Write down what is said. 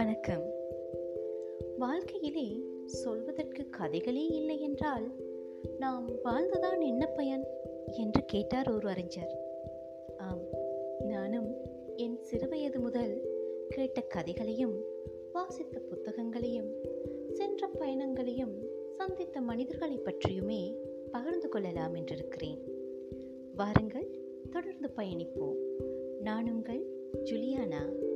வணக்கம். வாழ்க்கையிலே சொல்வதற்கு கதைகளே இல்லை என்றால் நாம் வாழ்ந்துதான் என்ன பயன் என்று கேட்டார் ஒரு அறிஞர். ஆம் நானும் என் சிறுவயது முதல் கேட்ட கதைகளையும் வாசித்த புத்தகங்களையும் சென்ற பயணங்களையும் சந்தித்த மனிதர்களை பற்றியுமே பகிர்ந்து கொள்ளலாம் என்றிருக்கிறேன். வாருங்கள் தொடர்ந்து பயணிப்போம். நான் உங்கள் ஜுலியானா.